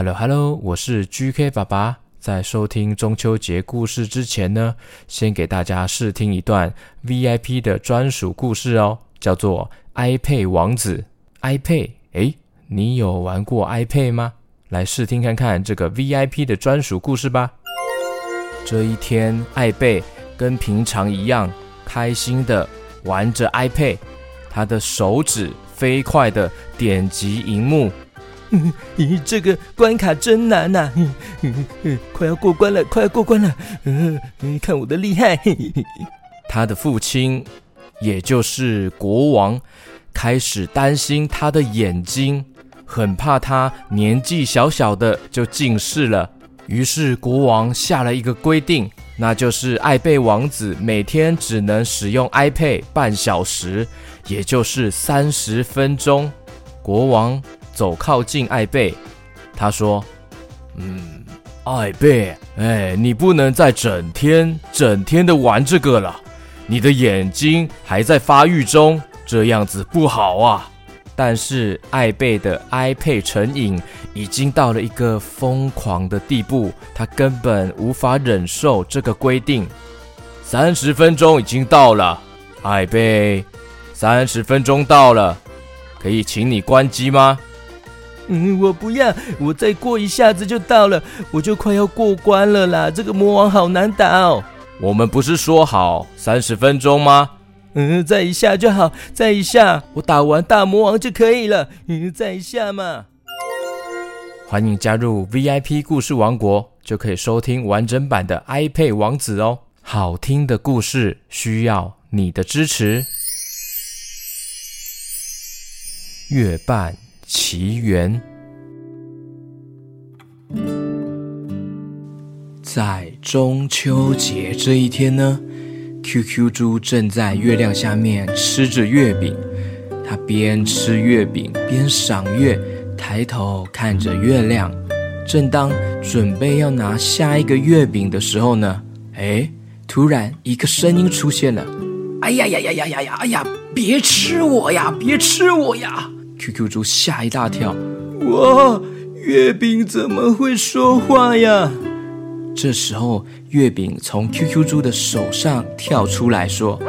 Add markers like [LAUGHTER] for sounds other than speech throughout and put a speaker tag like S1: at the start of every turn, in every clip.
S1: Hello Hello，我是 GK 爸爸。在收听中秋节故事之前呢，先给大家试听一段 VIP 的专属故事哦，叫做《iPad 王子》。iPad，诶，你有玩过 iPad 吗？来试听看看这个 VIP 的专属故事吧。这一天，艾贝跟平常一样，开心的玩着 iPad，他的手指飞快的点击荧幕。[LAUGHS]
S2: 咦，这个关卡真难呐！[LAUGHS] 快要过关了，快要过关了！[LAUGHS] 嗯，看我的厉害！
S1: 他的父亲，也就是国王，开始担心他的眼睛，很怕他年纪小小的就近视了。于是国王下了一个规定，那就是艾贝王子每天只能使用 iPad 半小时，也就是三十分钟。国王。走靠近艾贝，他说：“嗯，艾贝，哎，你不能再整天整天的玩这个了，你的眼睛还在发育中，这样子不好啊。”但是艾贝的 iPad 成瘾已经到了一个疯狂的地步，他根本无法忍受这个规定。三十分钟已经到了，艾贝，三十分钟到了，可以请你关机吗？
S2: 嗯，我不要，我再过一下子就到了，我就快要过关了啦。这个魔王好难打哦。
S1: 我们不是说好三十分钟吗？
S2: 嗯，再一下就好，再一下，我打完大魔王就可以了。嗯，再一下嘛。
S1: 欢迎加入 VIP 故事王国，就可以收听完整版的 iPad 王子哦。好听的故事需要你的支持。月半。奇缘，在中秋节这一天呢，QQ 猪正在月亮下面吃着月饼。他边吃月饼边赏月，抬头看着月亮。正当准备要拿下一个月饼的时候呢，哎，突然一个声音出现了：“哎呀呀呀呀呀呀！哎呀，别吃我呀，别吃我呀！” QQ 猪吓一大跳，
S2: 哇！月饼怎么会说话呀？
S1: 这时候，月饼从 QQ 猪的手上跳出来说：“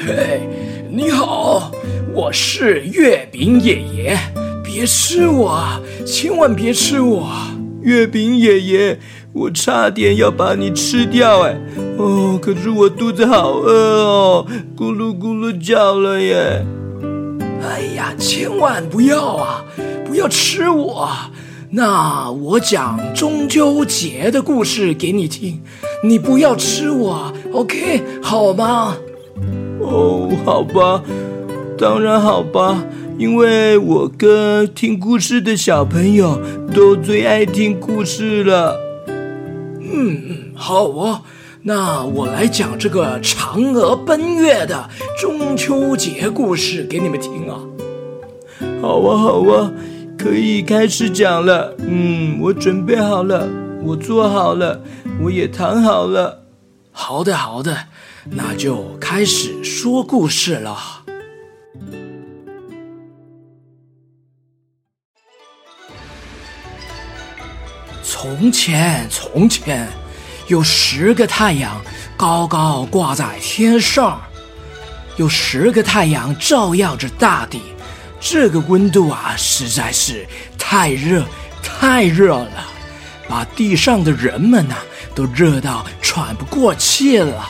S3: 嘿，你好，我是月饼爷爷，别吃我，千万别吃我！
S2: 月饼爷爷，我差点要把你吃掉哎！哦，可是我肚子好饿哦，咕噜咕噜叫了耶！”
S3: 哎呀，千万不要啊！不要吃我。那我讲中秋节的故事给你听，你不要吃我，OK，好吗？
S2: 哦，好吧，当然好吧，因为我跟听故事的小朋友都最爱听故事了。
S3: 嗯嗯，好哦。那我来讲这个嫦娥奔月的中秋节故事给你们听啊！
S2: 好啊，好啊，可以开始讲了。嗯，我准备好了，我做好了，我也躺好了。
S3: 好的，好的，那就开始说故事了。从前，从前。有十个太阳高高挂在天上，有十个太阳照耀着大地。这个温度啊，实在是太热，太热了，把地上的人们呐、都热到喘不过气了，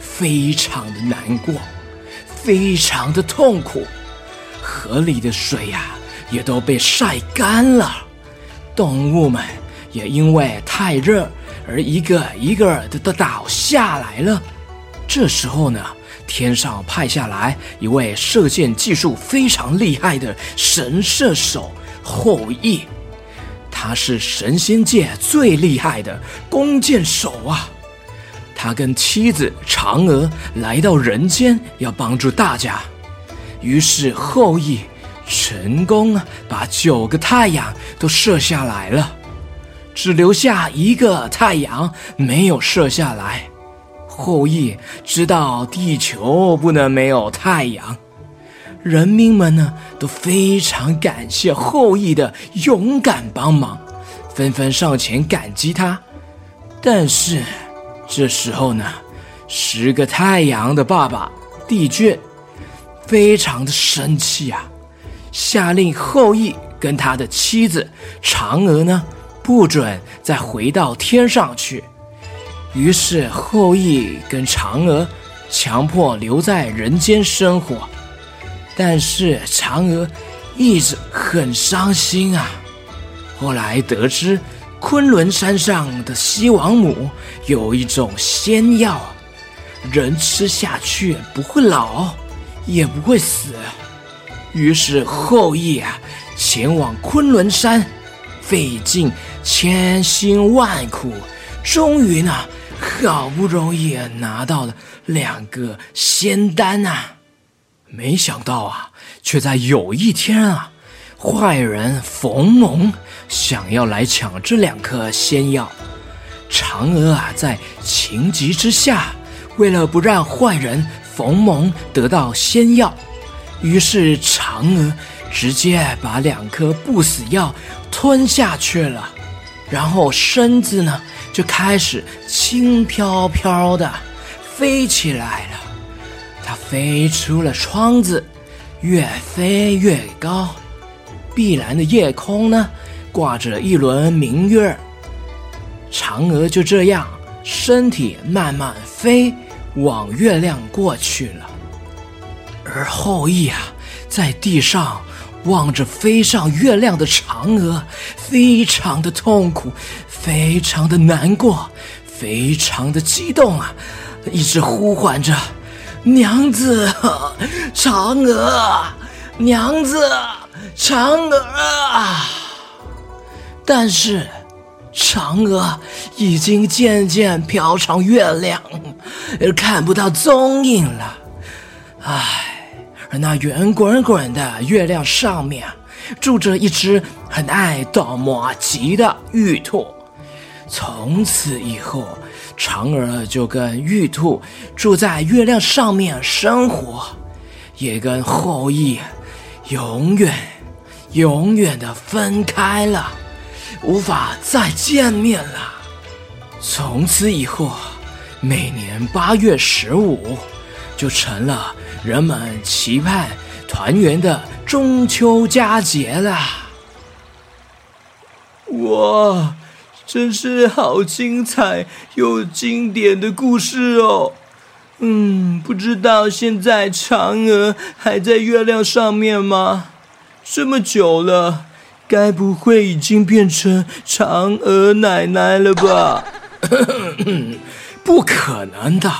S3: 非常的难过，非常的痛苦。河里的水呀、也都被晒干了，动物们也因为太热。而一个一个的都倒下来了。这时候呢，天上派下来一位射箭技术非常厉害的神射手后羿，他是神仙界最厉害的弓箭手啊。他跟妻子嫦娥来到人间，要帮助大家。于是后羿成功把九个太阳都射下来了。只留下一个太阳没有射下来。后羿知道地球不能没有太阳，人民们呢都非常感谢后羿的勇敢帮忙，
S1: 纷纷上前感激他。但是这时候呢，十个太阳的爸爸帝俊非常的生气啊，下令后羿跟他的妻子嫦娥呢，不准再回到天上去。于是后羿跟嫦娥强迫留在人间生活，但是嫦娥一直很伤心啊。后来得知昆仑山上的西王母有一种仙药，人吃下去不会老，也不会死。于是后羿啊，前往昆仑山，费尽千辛万苦，终于呢。好不容易拿到了两个仙丹啊，没想到啊，却在有一天啊，坏人冯蒙想要来抢这两颗仙药。嫦娥啊，在情急之下，为了不让坏人冯蒙得到仙药，于是嫦娥直接把两颗不死药吞下去了，然后身子呢，就开始轻飘飘的飞起来了，它飞出了窗子，越飞越高。碧蓝的夜空呢，挂着一轮明月。嫦娥就这样，身体慢慢飞往月亮过去了。而后羿啊，在地上望着飞上月亮的嫦娥，非常的痛苦。非常的难过，非常的激动啊，一直呼唤着娘子 [LAUGHS] 嫦娥，娘子嫦娥啊！但是嫦娥已经渐渐飘上月亮，而看不到踪影了。唉，而那圆滚滚的月亮上面住着一只很爱捣麻糬的玉兔。从此以后，嫦娥就跟玉兔住在月亮上面生活，也跟后羿永远、永远的分开了，无法再见面了。从此以后，每年八月十五就成了人们期盼团圆的中秋佳节了。
S2: 哇！真是好精彩又经典的故事哦。嗯，不知道现在嫦娥还在月亮上面吗？这么久了，该不会已经变成嫦娥奶奶了吧？[COUGHS]
S1: 不可能的，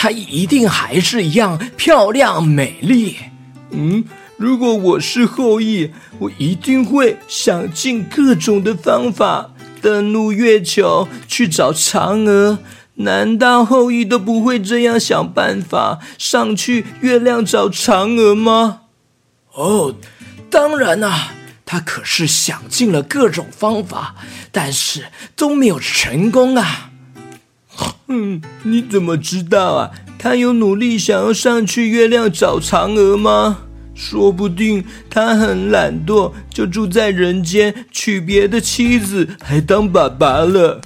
S1: 她一定还是一样漂亮美丽。
S2: 嗯，如果我是后羿，我一定会想尽各种的方法。登陆月球去找嫦娥，难道后羿都不会这样想办法上去月亮找嫦娥吗？
S1: 哦，当然啊，他可是想尽了各种方法，但是都没有成功啊。
S2: 嗯，你怎么知道啊？他有努力想要上去月亮找嫦娥吗？说不定他很懒惰，就住在人间，娶别的妻子，还当爸爸了。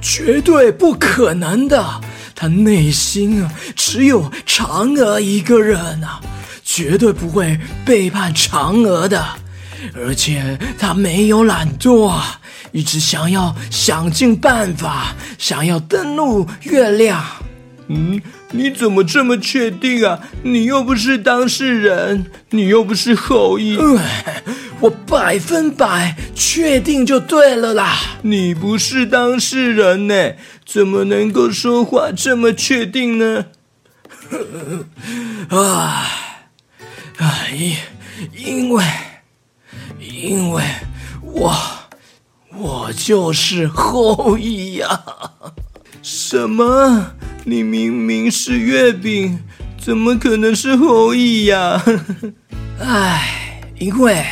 S1: 绝对不可能的，他内心啊只有嫦娥一个人啊，绝对不会背叛嫦娥的。而且他没有懒惰啊，一直想要想尽办法，想要登陆月亮。
S2: 嗯。你怎么这么确定啊？你又不是当事人，你又不是后羿。
S1: 我百分百确定就对了啦。
S2: 你不是当事人呢，怎么能够说话这么确定呢？[LAUGHS]
S1: 啊啊！因因为因为我我就是后羿呀。
S2: 什么？你明明是月饼，怎么可能是后羿呀？
S1: 唉，因为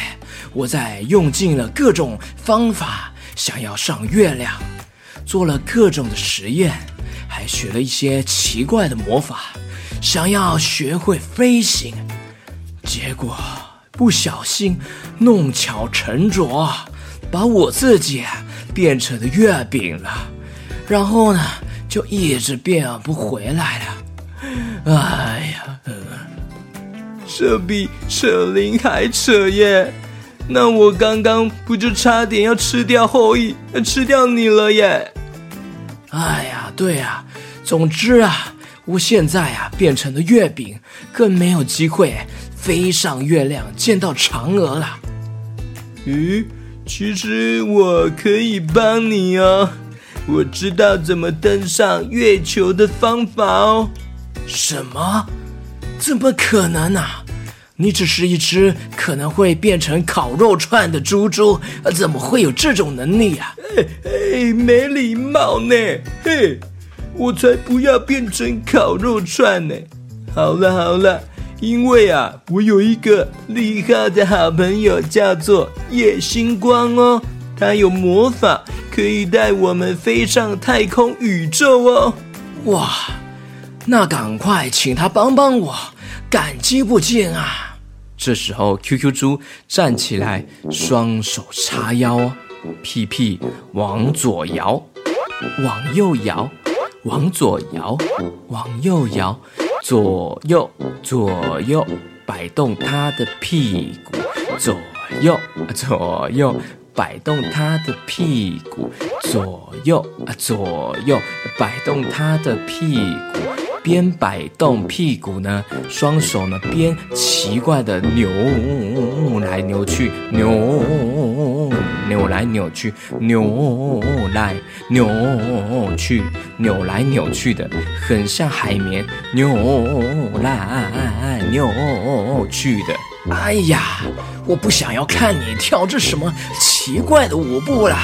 S1: 我在用尽了各种方法，想要上月亮，做了各种的实验，还学了一些奇怪的魔法，想要学会飞行，结果
S3: 不小心弄巧成拙，把我自己变成了月饼了，然后呢，就一直变不回来了。哎呀，呃，
S2: 这比扯铃还扯耶！那我刚刚不就差点要吃掉后羿，要吃掉你了耶！
S3: 哎呀，对呀，总之啊。我现在啊变成了月饼，更没有机会飞上月亮见到嫦娥了。
S2: 咦，其实我可以帮你哦，我知道怎么登上月球的方法哦。
S3: 什么？怎么可能啊？你只是一只可能会变成烤肉串的猪猪，怎么会有这种能力啊？
S2: 哎，没礼貌呢，嘿。我才不要变成烤肉串呢！好了好了，因为啊，我有一个厉害的好朋友，叫做夜星光哦，他有魔法，可以带我们飞上太空宇宙哦。
S3: 哇，那赶快请他帮帮我，感激不尽啊！
S1: 这时候，QQ 猪站起来，双手叉腰，屁屁往左摇，往右摇。往左摇，往右摇，左右左右摆动他的屁股，左右左右摆动他的屁股，左右啊左右摆动他的屁股。边摆动屁股呢，双手呢边奇怪的扭来扭去，扭扭来扭去，扭来扭去，扭来扭去的，很像海绵扭来扭去的。
S3: 哎呀，我不想要看你跳这什么奇怪的舞步了，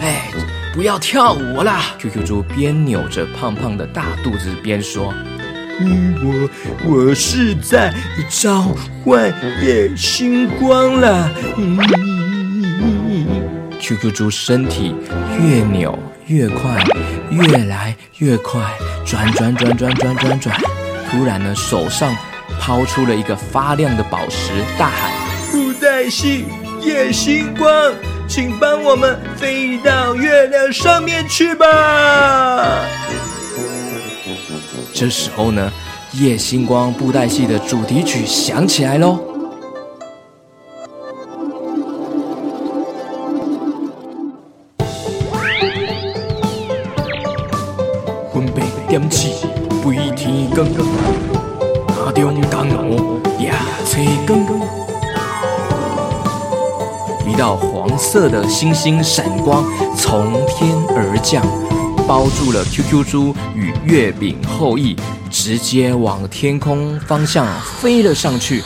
S3: 哎。不要跳舞了
S1: ！QQ 猪边扭着胖胖的大肚子边说：“
S2: 嗯，我我是在召唤夜星光了。嗯”
S1: 嗯，QQ 猪身体越扭越快，越来越快，转转转转转转转。突然呢，手上抛出了一个发亮的宝石，大喊：“
S2: 布袋戏夜星光！”请帮我们飞到月亮上面去吧！
S1: 这时候呢，夜星光布袋戏的主题曲响起
S3: 来喽。
S1: 一道黄色的星星闪光从天而降，包住了 QQ 猪与月饼后羿，直接往天空方向飞了上去，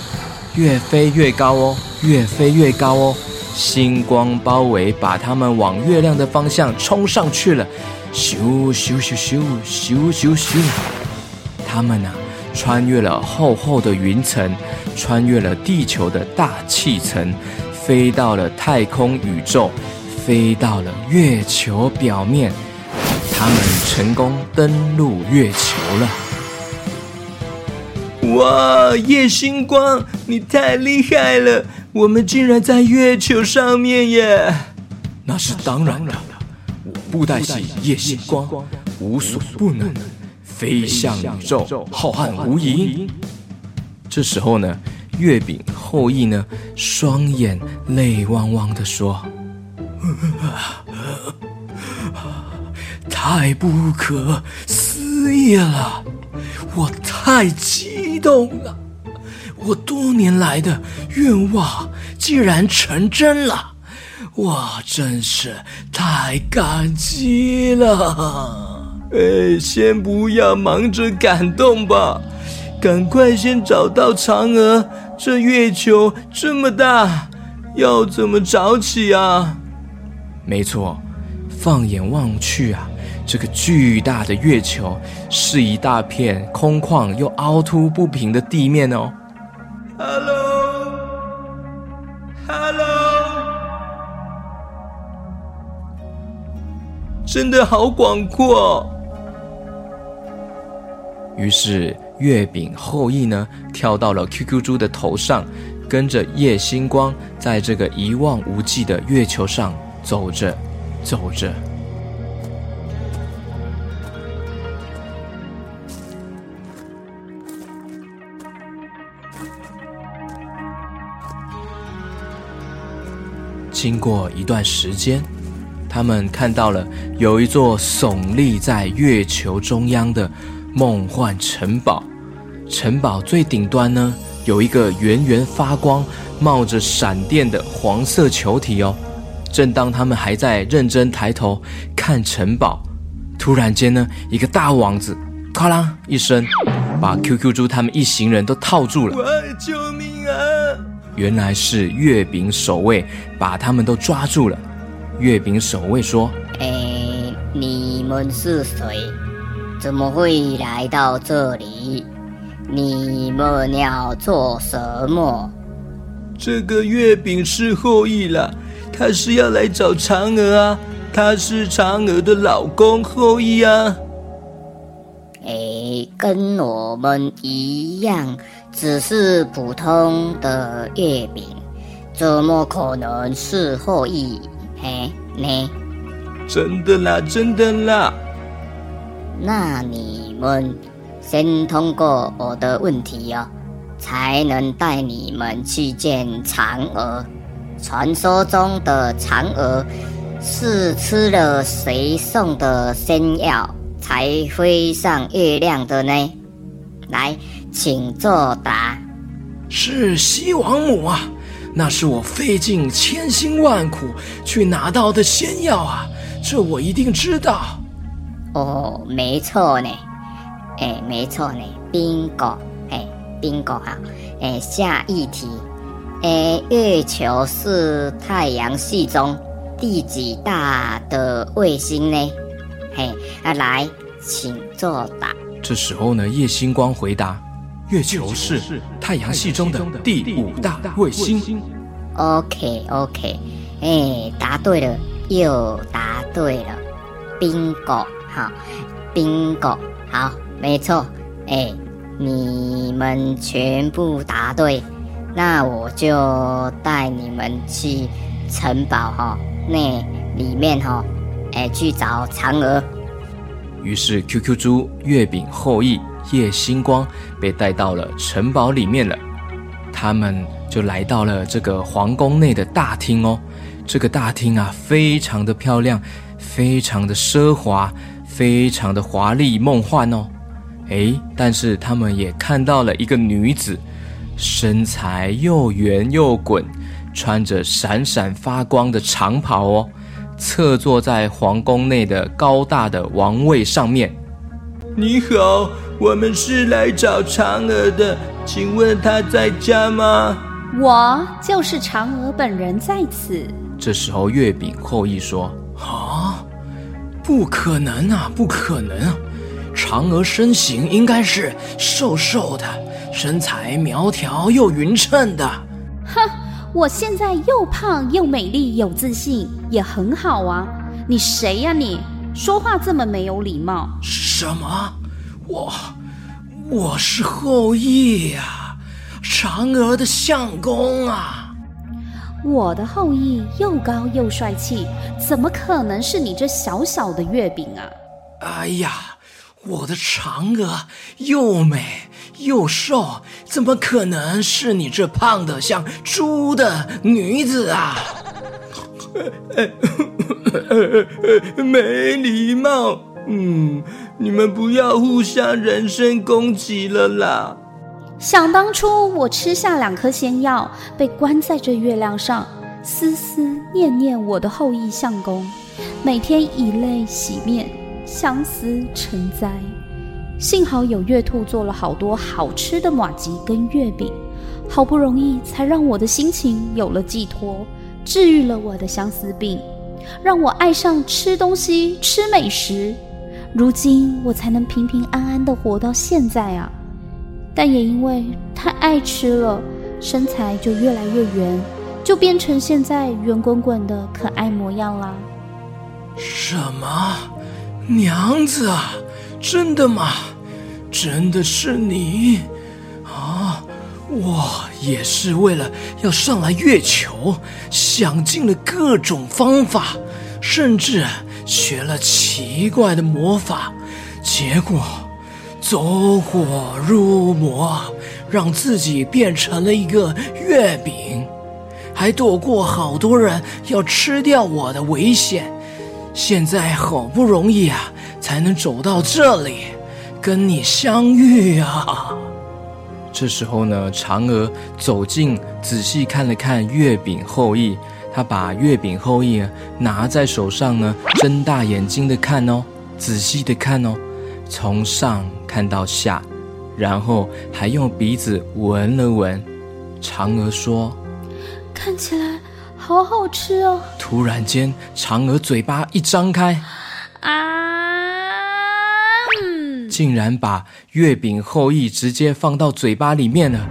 S1: 越飞越高哦，越飞越高哦，星光包围，把他们往月亮的方向冲上去了，咻咻咻咻咻咻咻，他们啊，穿越了厚厚的云层，穿越了地球的大气层。飞到了太空宇宙，飞到了月球表面，他们成功登陆月球了。
S2: 哇，夜星光，你太厉害了！我们竟然在月球上面耶！
S1: 那是当然的，我布袋戏叶星光无所不能，飞向宇宙，浩瀚无垠。这时候呢？月饼后羿呢，双眼泪汪汪地说：“
S3: 太不可思议了，我太激动了，我多年来的愿望竟然成真了，我真是太感激了。
S2: 哎，先不要忙着感动吧。”赶快先找到嫦娥！这月球这么大，要怎么找起啊？
S1: 没错，放眼望去啊，这个巨大的月球是一大片空旷又凹凸不平的地面哦。
S2: 真的好广阔。
S1: 于是。月饼后羿呢，跳到了 QQ 猪的头上，跟着叶星光在这个一望无际的月球上走着，走着。经过一段时间，他们看到了有一座耸立在月球中央的梦幻城堡。城堡最顶端呢，有一个圆圆发光、冒着闪电的黄色球体哦。正当他们还在认真抬头看城堡，突然间呢，一个大网子“咔啦”一声，把 QQ 猪他们一行人都套住了。
S2: 喂！救命啊！
S1: 原来是月饼守卫把他们都抓住了。月饼守卫说：“
S4: 哎，你们是谁？怎么会来到这里？你们要做什么？”
S2: 这个月饼是后羿啦，他是要来找嫦娥啊，他是嫦娥的老公后羿啊。
S4: 哎，跟我们一样。只是普通的月饼，怎么可能是后羿？嘿，你？
S2: 真的啦，真的啦。
S4: 那你们先通过我的问题哦，才能带你们去见嫦娥。传说中的嫦娥是吃了谁送的仙药才飞上月亮的呢？来。请作答。
S3: 是西王母啊，那是我费尽千辛万苦去拿到的仙药啊，这我一定知道。
S4: 哦，没错呢，哎，没错呢，bingo，哎，bingo 哈，哎，下一题，哎，月球是太阳系中第几大的卫星呢？嘿，啊，来，请作答。
S1: 这时候呢，叶星光回答。月球是太阳系中的第五大卫星。
S4: OK OK，哎，答对了，又答对了，Bingo，好，Bingo，好，没错，哎，你们全部答对，那我就带你们去城堡哈，那里面哈，哎，去找嫦娥。
S1: 于是 QQ 猪、月饼、后羿。叶星光被带到了城堡里面了，他们就来到了这个皇宫内的大厅哦。这个大厅啊，非常的漂亮，非常的奢华，非常的华丽梦幻哦。诶，但是他们也看到了一个女子，身材又圆又滚，穿着闪闪发光的长袍哦，侧坐在皇宫内的高大的王位上面。
S2: 你好。我们是来找嫦娥的，请问她在家吗？
S5: 我就是嫦娥本人在此。
S1: 这时候，月饼后羿说：“
S3: 啊，不可能啊，不可能啊！嫦娥身形应该是瘦瘦的，身材苗条又匀称的。”
S5: 哼，我现在又胖又美丽，有自信，也很好啊。你谁呀？你说话这么没有礼貌？
S3: 什么？我，我是后羿呀，嫦娥的相公啊。
S5: 我的后羿又高又帅气，怎么可能是你这小小的月饼啊？
S3: 哎呀，我的嫦娥又美又瘦，怎么可能是你这胖的像猪的女子啊？[LAUGHS]
S2: 没礼貌，嗯。你们不要互相人身攻击了啦！
S5: 想当初我吃下两颗仙药，被关在这月亮上，思思念念我的后羿相公，每天以泪洗面，相思成灾。幸好有月兔做了好多好吃的马吉跟月饼，好不容易才让我的心情有了寄托，治愈了我的相思病，让我爱上吃东西、吃美食。如今我才能平平安安的活到现在啊！但也因为太爱吃了，身材就越来越圆，就变成现在圆滚滚的可爱模样啦。
S3: 什么？娘子啊？真的吗？真的是你？啊！我也是为了要上来月球，想尽了各种方法，甚至学了奇怪的魔法，结果走火入魔，让自己变成了一个月饼，还躲过好多人要吃掉我的危险。现在好不容易啊，才能走到这里，跟你相遇啊！
S1: 这时候呢，嫦娥走近，仔细看了看月饼后羿，她把月饼后羿拿在手上呢，睁大眼睛的看哦，仔细的看哦，从上看到下，然后还用鼻子闻了闻。嫦娥说：“
S5: 看起来好好吃哦。”
S1: 突然间，嫦娥嘴巴一张开，
S5: 啊！
S1: 竟然把月饼后羿直接放到嘴巴里面了！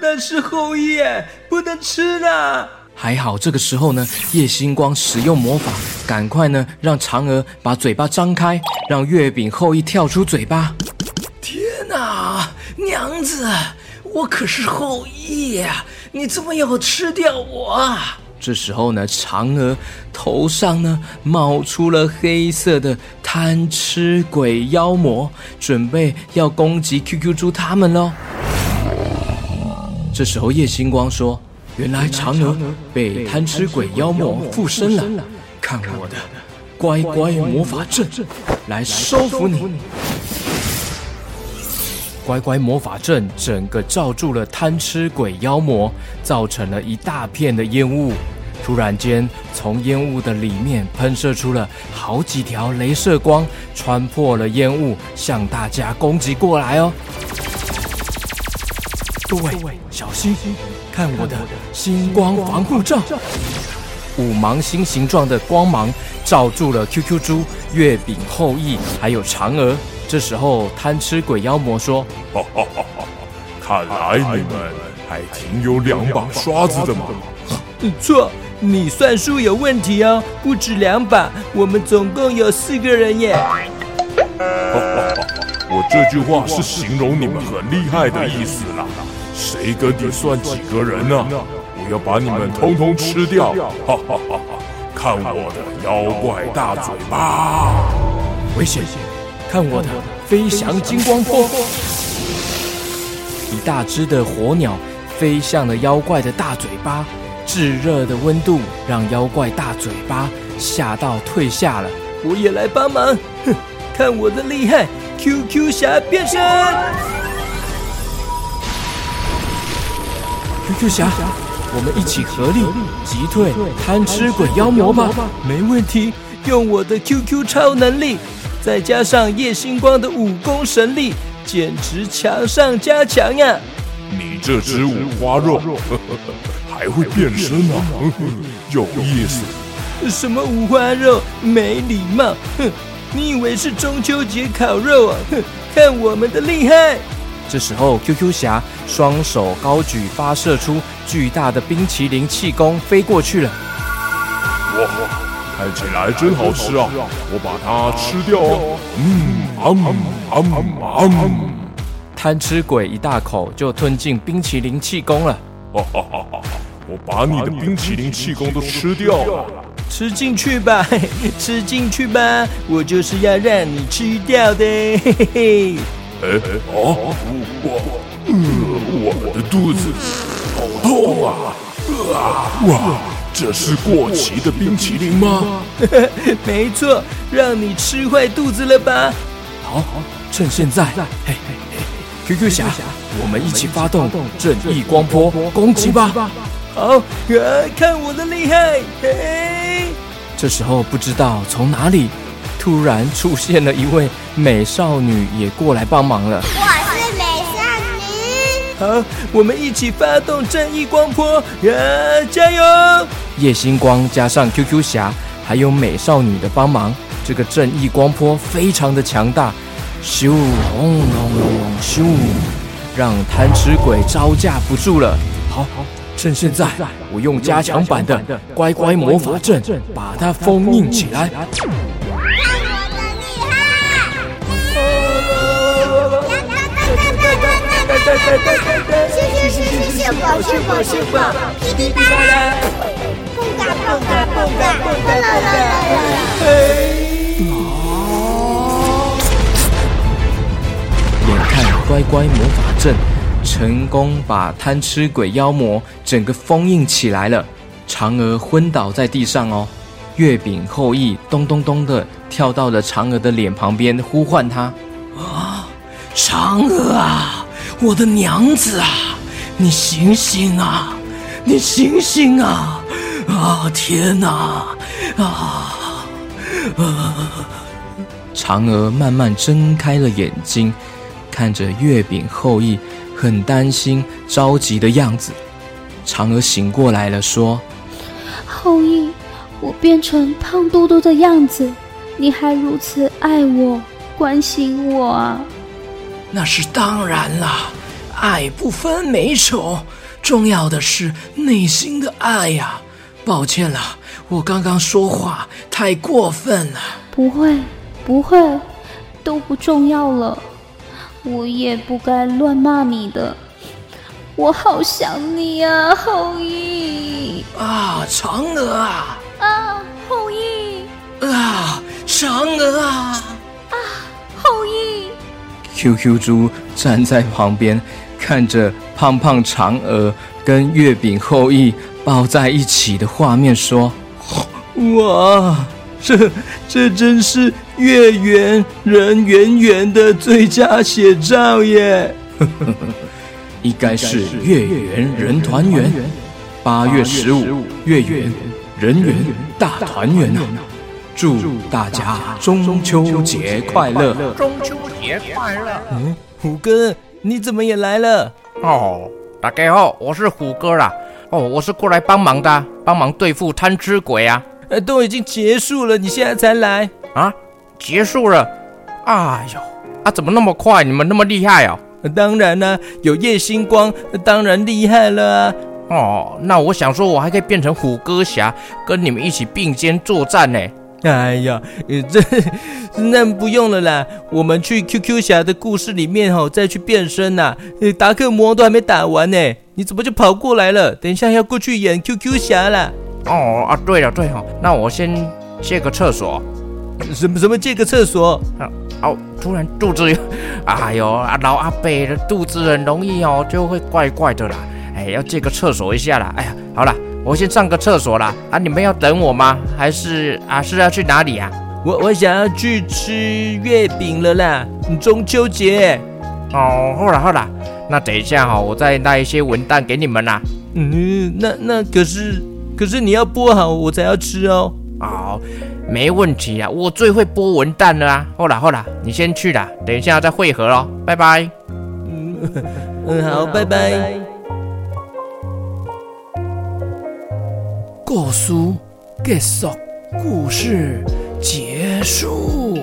S2: 那是后羿，不能吃了！
S1: 还好这个时候呢，叶星光使用魔法，赶快呢让嫦娥把嘴巴张开，让月饼后羿跳出嘴巴。
S3: 天哪，娘子，我可是后羿呀，你怎么要吃掉我啊？
S1: 这时候呢，嫦娥头上呢冒出了黑色的贪吃鬼妖魔，准备要攻击 QQ 猪他们喽。这时候叶星光说：“原来嫦娥被贪吃鬼妖魔附身了，看我的乖乖魔法阵来收服你。”乖乖魔法阵整个罩住了贪吃鬼妖魔，造成了一大片的烟雾。突然间，从烟雾的里面喷射出了好几条镭射光，穿破了烟雾，向大家攻击过来哦！各位小心，看我的星光防护罩，五芒星形状的光芒罩住了 QQ 猪、月饼后羿还有嫦娥。这时候，贪吃鬼妖魔说：“哈哈哈哈，
S6: 看来你们还挺有两把刷子的嘛。”
S2: 错，你算数有问题哦，不止两把，我们总共有四个人耶。哈
S6: 哈哈，我这句话是形容你们很厉害的意思啦。谁跟你算几个人呢？我要把你们通通吃掉！哈哈哈哈，看我的妖怪大嘴巴！
S1: 危险！看我的飞翔金光波！一大只的火鸟飞向了妖怪的大嘴巴，炙热的温度让妖怪大嘴巴吓到退下了。
S2: 我也来帮忙，哼！看我的厉害！QQ 侠变身
S1: ！QQ 侠，我们一起合力击退贪吃鬼妖魔吧！
S2: 没问题，用我的 QQ 超能力。再加上叶星光的武功神力，简直强上加强呀！
S6: 你这只五花肉，[LAUGHS] 还会变身啊？[LAUGHS] 有意思！
S2: 什么五花肉？没礼貌！哼！你以为是中秋节烤肉啊？哼！看我们的厉害！
S1: 这时候，QQ 侠双手高举，发射出巨大的冰淇淋气功，飞过去了。
S6: 哇！看起来真好吃啊！我把它吃掉啊。嗯，嗯嗯嗯嗯。
S1: 贪吃鬼一大口就吞进冰淇淋气功了。
S6: 哈哈哈哈！我把你的冰淇淋气功都吃掉了。
S2: 吃进去吧，[LAUGHS] 吃进去吧，我就是要让你吃掉的。嘿嘿嘿。
S6: 哎哦，我呃，我的肚子好痛啊！啊哇！这是过期的冰淇淋吗？[LAUGHS]
S2: 没错，让你吃坏肚子了吧？
S1: 好，趁现在，嘿嘿嘿，QQ 侠，我们一起发动正义光波攻击吧！
S2: 好，看我的厉害！嘿，
S1: 这时候不知道从哪里突然出现了一位美少女，也过来帮忙了。
S2: 我是美少女好，我们一起发动正义光波，呀，加油！
S1: 夜星光加上 QQ 侠，还有美少女的帮忙，这个正义光波非常的强大，咻，轰隆隆，咻，让贪吃鬼招架不住了。好，好，趁现在，我用加强版的乖乖魔法阵把它封印起
S2: 来。谢谢
S7: 谢谢谢谢宝谢宝谢宝，噼啪，蹦哒蹦哒蹦哒蹦哒啦啦啦啦！
S1: 眼看乖乖魔法阵成功把贪吃鬼妖魔整个封印起来了，嫦娥昏倒在地上哦。月饼后羿咚咚咚的跳到了嫦娥的脸旁边，呼唤她：“
S3: 啊，嫦娥啊，我的娘子啊，你醒醒啊，你醒醒啊！啊，天哪！啊，
S1: 啊！”嫦娥慢慢睁开了眼睛，看着月饼后羿，很担心、着急的样子。嫦娥醒过来了，说：“
S5: 后羿。”我变成胖嘟嘟的样子，你还如此爱我、关心我啊？
S3: 那是当然了，爱不分美丑，重要的是内心的爱呀。抱歉了，我刚刚说话太过分了。
S5: 不会，不会，都不重要了。我也不该乱骂你的。我好想你啊，后羿。
S3: 啊，嫦娥啊。
S5: 啊，后羿！
S3: 啊，嫦娥啊！
S5: 啊，后羿
S1: ！QQ 猪站在旁边，看着胖胖嫦娥跟月饼后羿抱在一起的画面，说：“ [LAUGHS]
S2: 哇，这这真是月圆人圆圆的最佳写照耶！[LAUGHS]
S1: 应该是月圆人团圆，八月十五月圆。”人圆大团圆呐！祝大家中秋节快乐！
S8: 中秋节快乐！
S2: 嗯，虎哥，你怎么也来了？
S8: 哦，大家好，我是虎哥啦。哦，我是过来帮忙的，帮忙对付贪吃鬼啊。
S2: 呃，都已经结束了，你现在才来
S8: 啊？结束了？哎呦，啊，怎么那么快？你们那么厉害哦？
S2: 当然啦，有夜星光，当然厉害了啊。
S8: 哦，那我想说，我还可以变成虎哥侠，跟你们一起并肩作战呢。
S2: 哎呀，这那不用了啦，我们去 QQ 侠的故事里面哦，再去变身呐。达克魔都还没打完呢，你怎么就跑过来了？等一下要过去演 QQ 侠了。
S8: 哦啊，对了对哈，那我先借个厕所。
S2: 什么什么借个厕所？
S8: 啊哦，突然肚子有，哎呦，老阿伯的肚子很容易哦，就会怪怪的啦。哎，要借个厕所一下啦！哎呀，好啦，我先上个厕所啦。啊，你们要等我吗？还是啊，是要去哪里啊？
S2: 我我想要去吃月饼了啦，中秋节。
S8: 哦，好啦好啦，那等一下哈，我再带一些文旦给你们啦。
S2: 嗯，那那可是可是你要剥好我才要吃哦。
S8: 哦，没问题啊，我最会剥文蛋了啊。好了好了，你先去啦，等一下再会合喽，拜拜。
S2: 嗯 [LAUGHS] 嗯，好，拜拜。拜拜
S3: 故事结束，故事结束。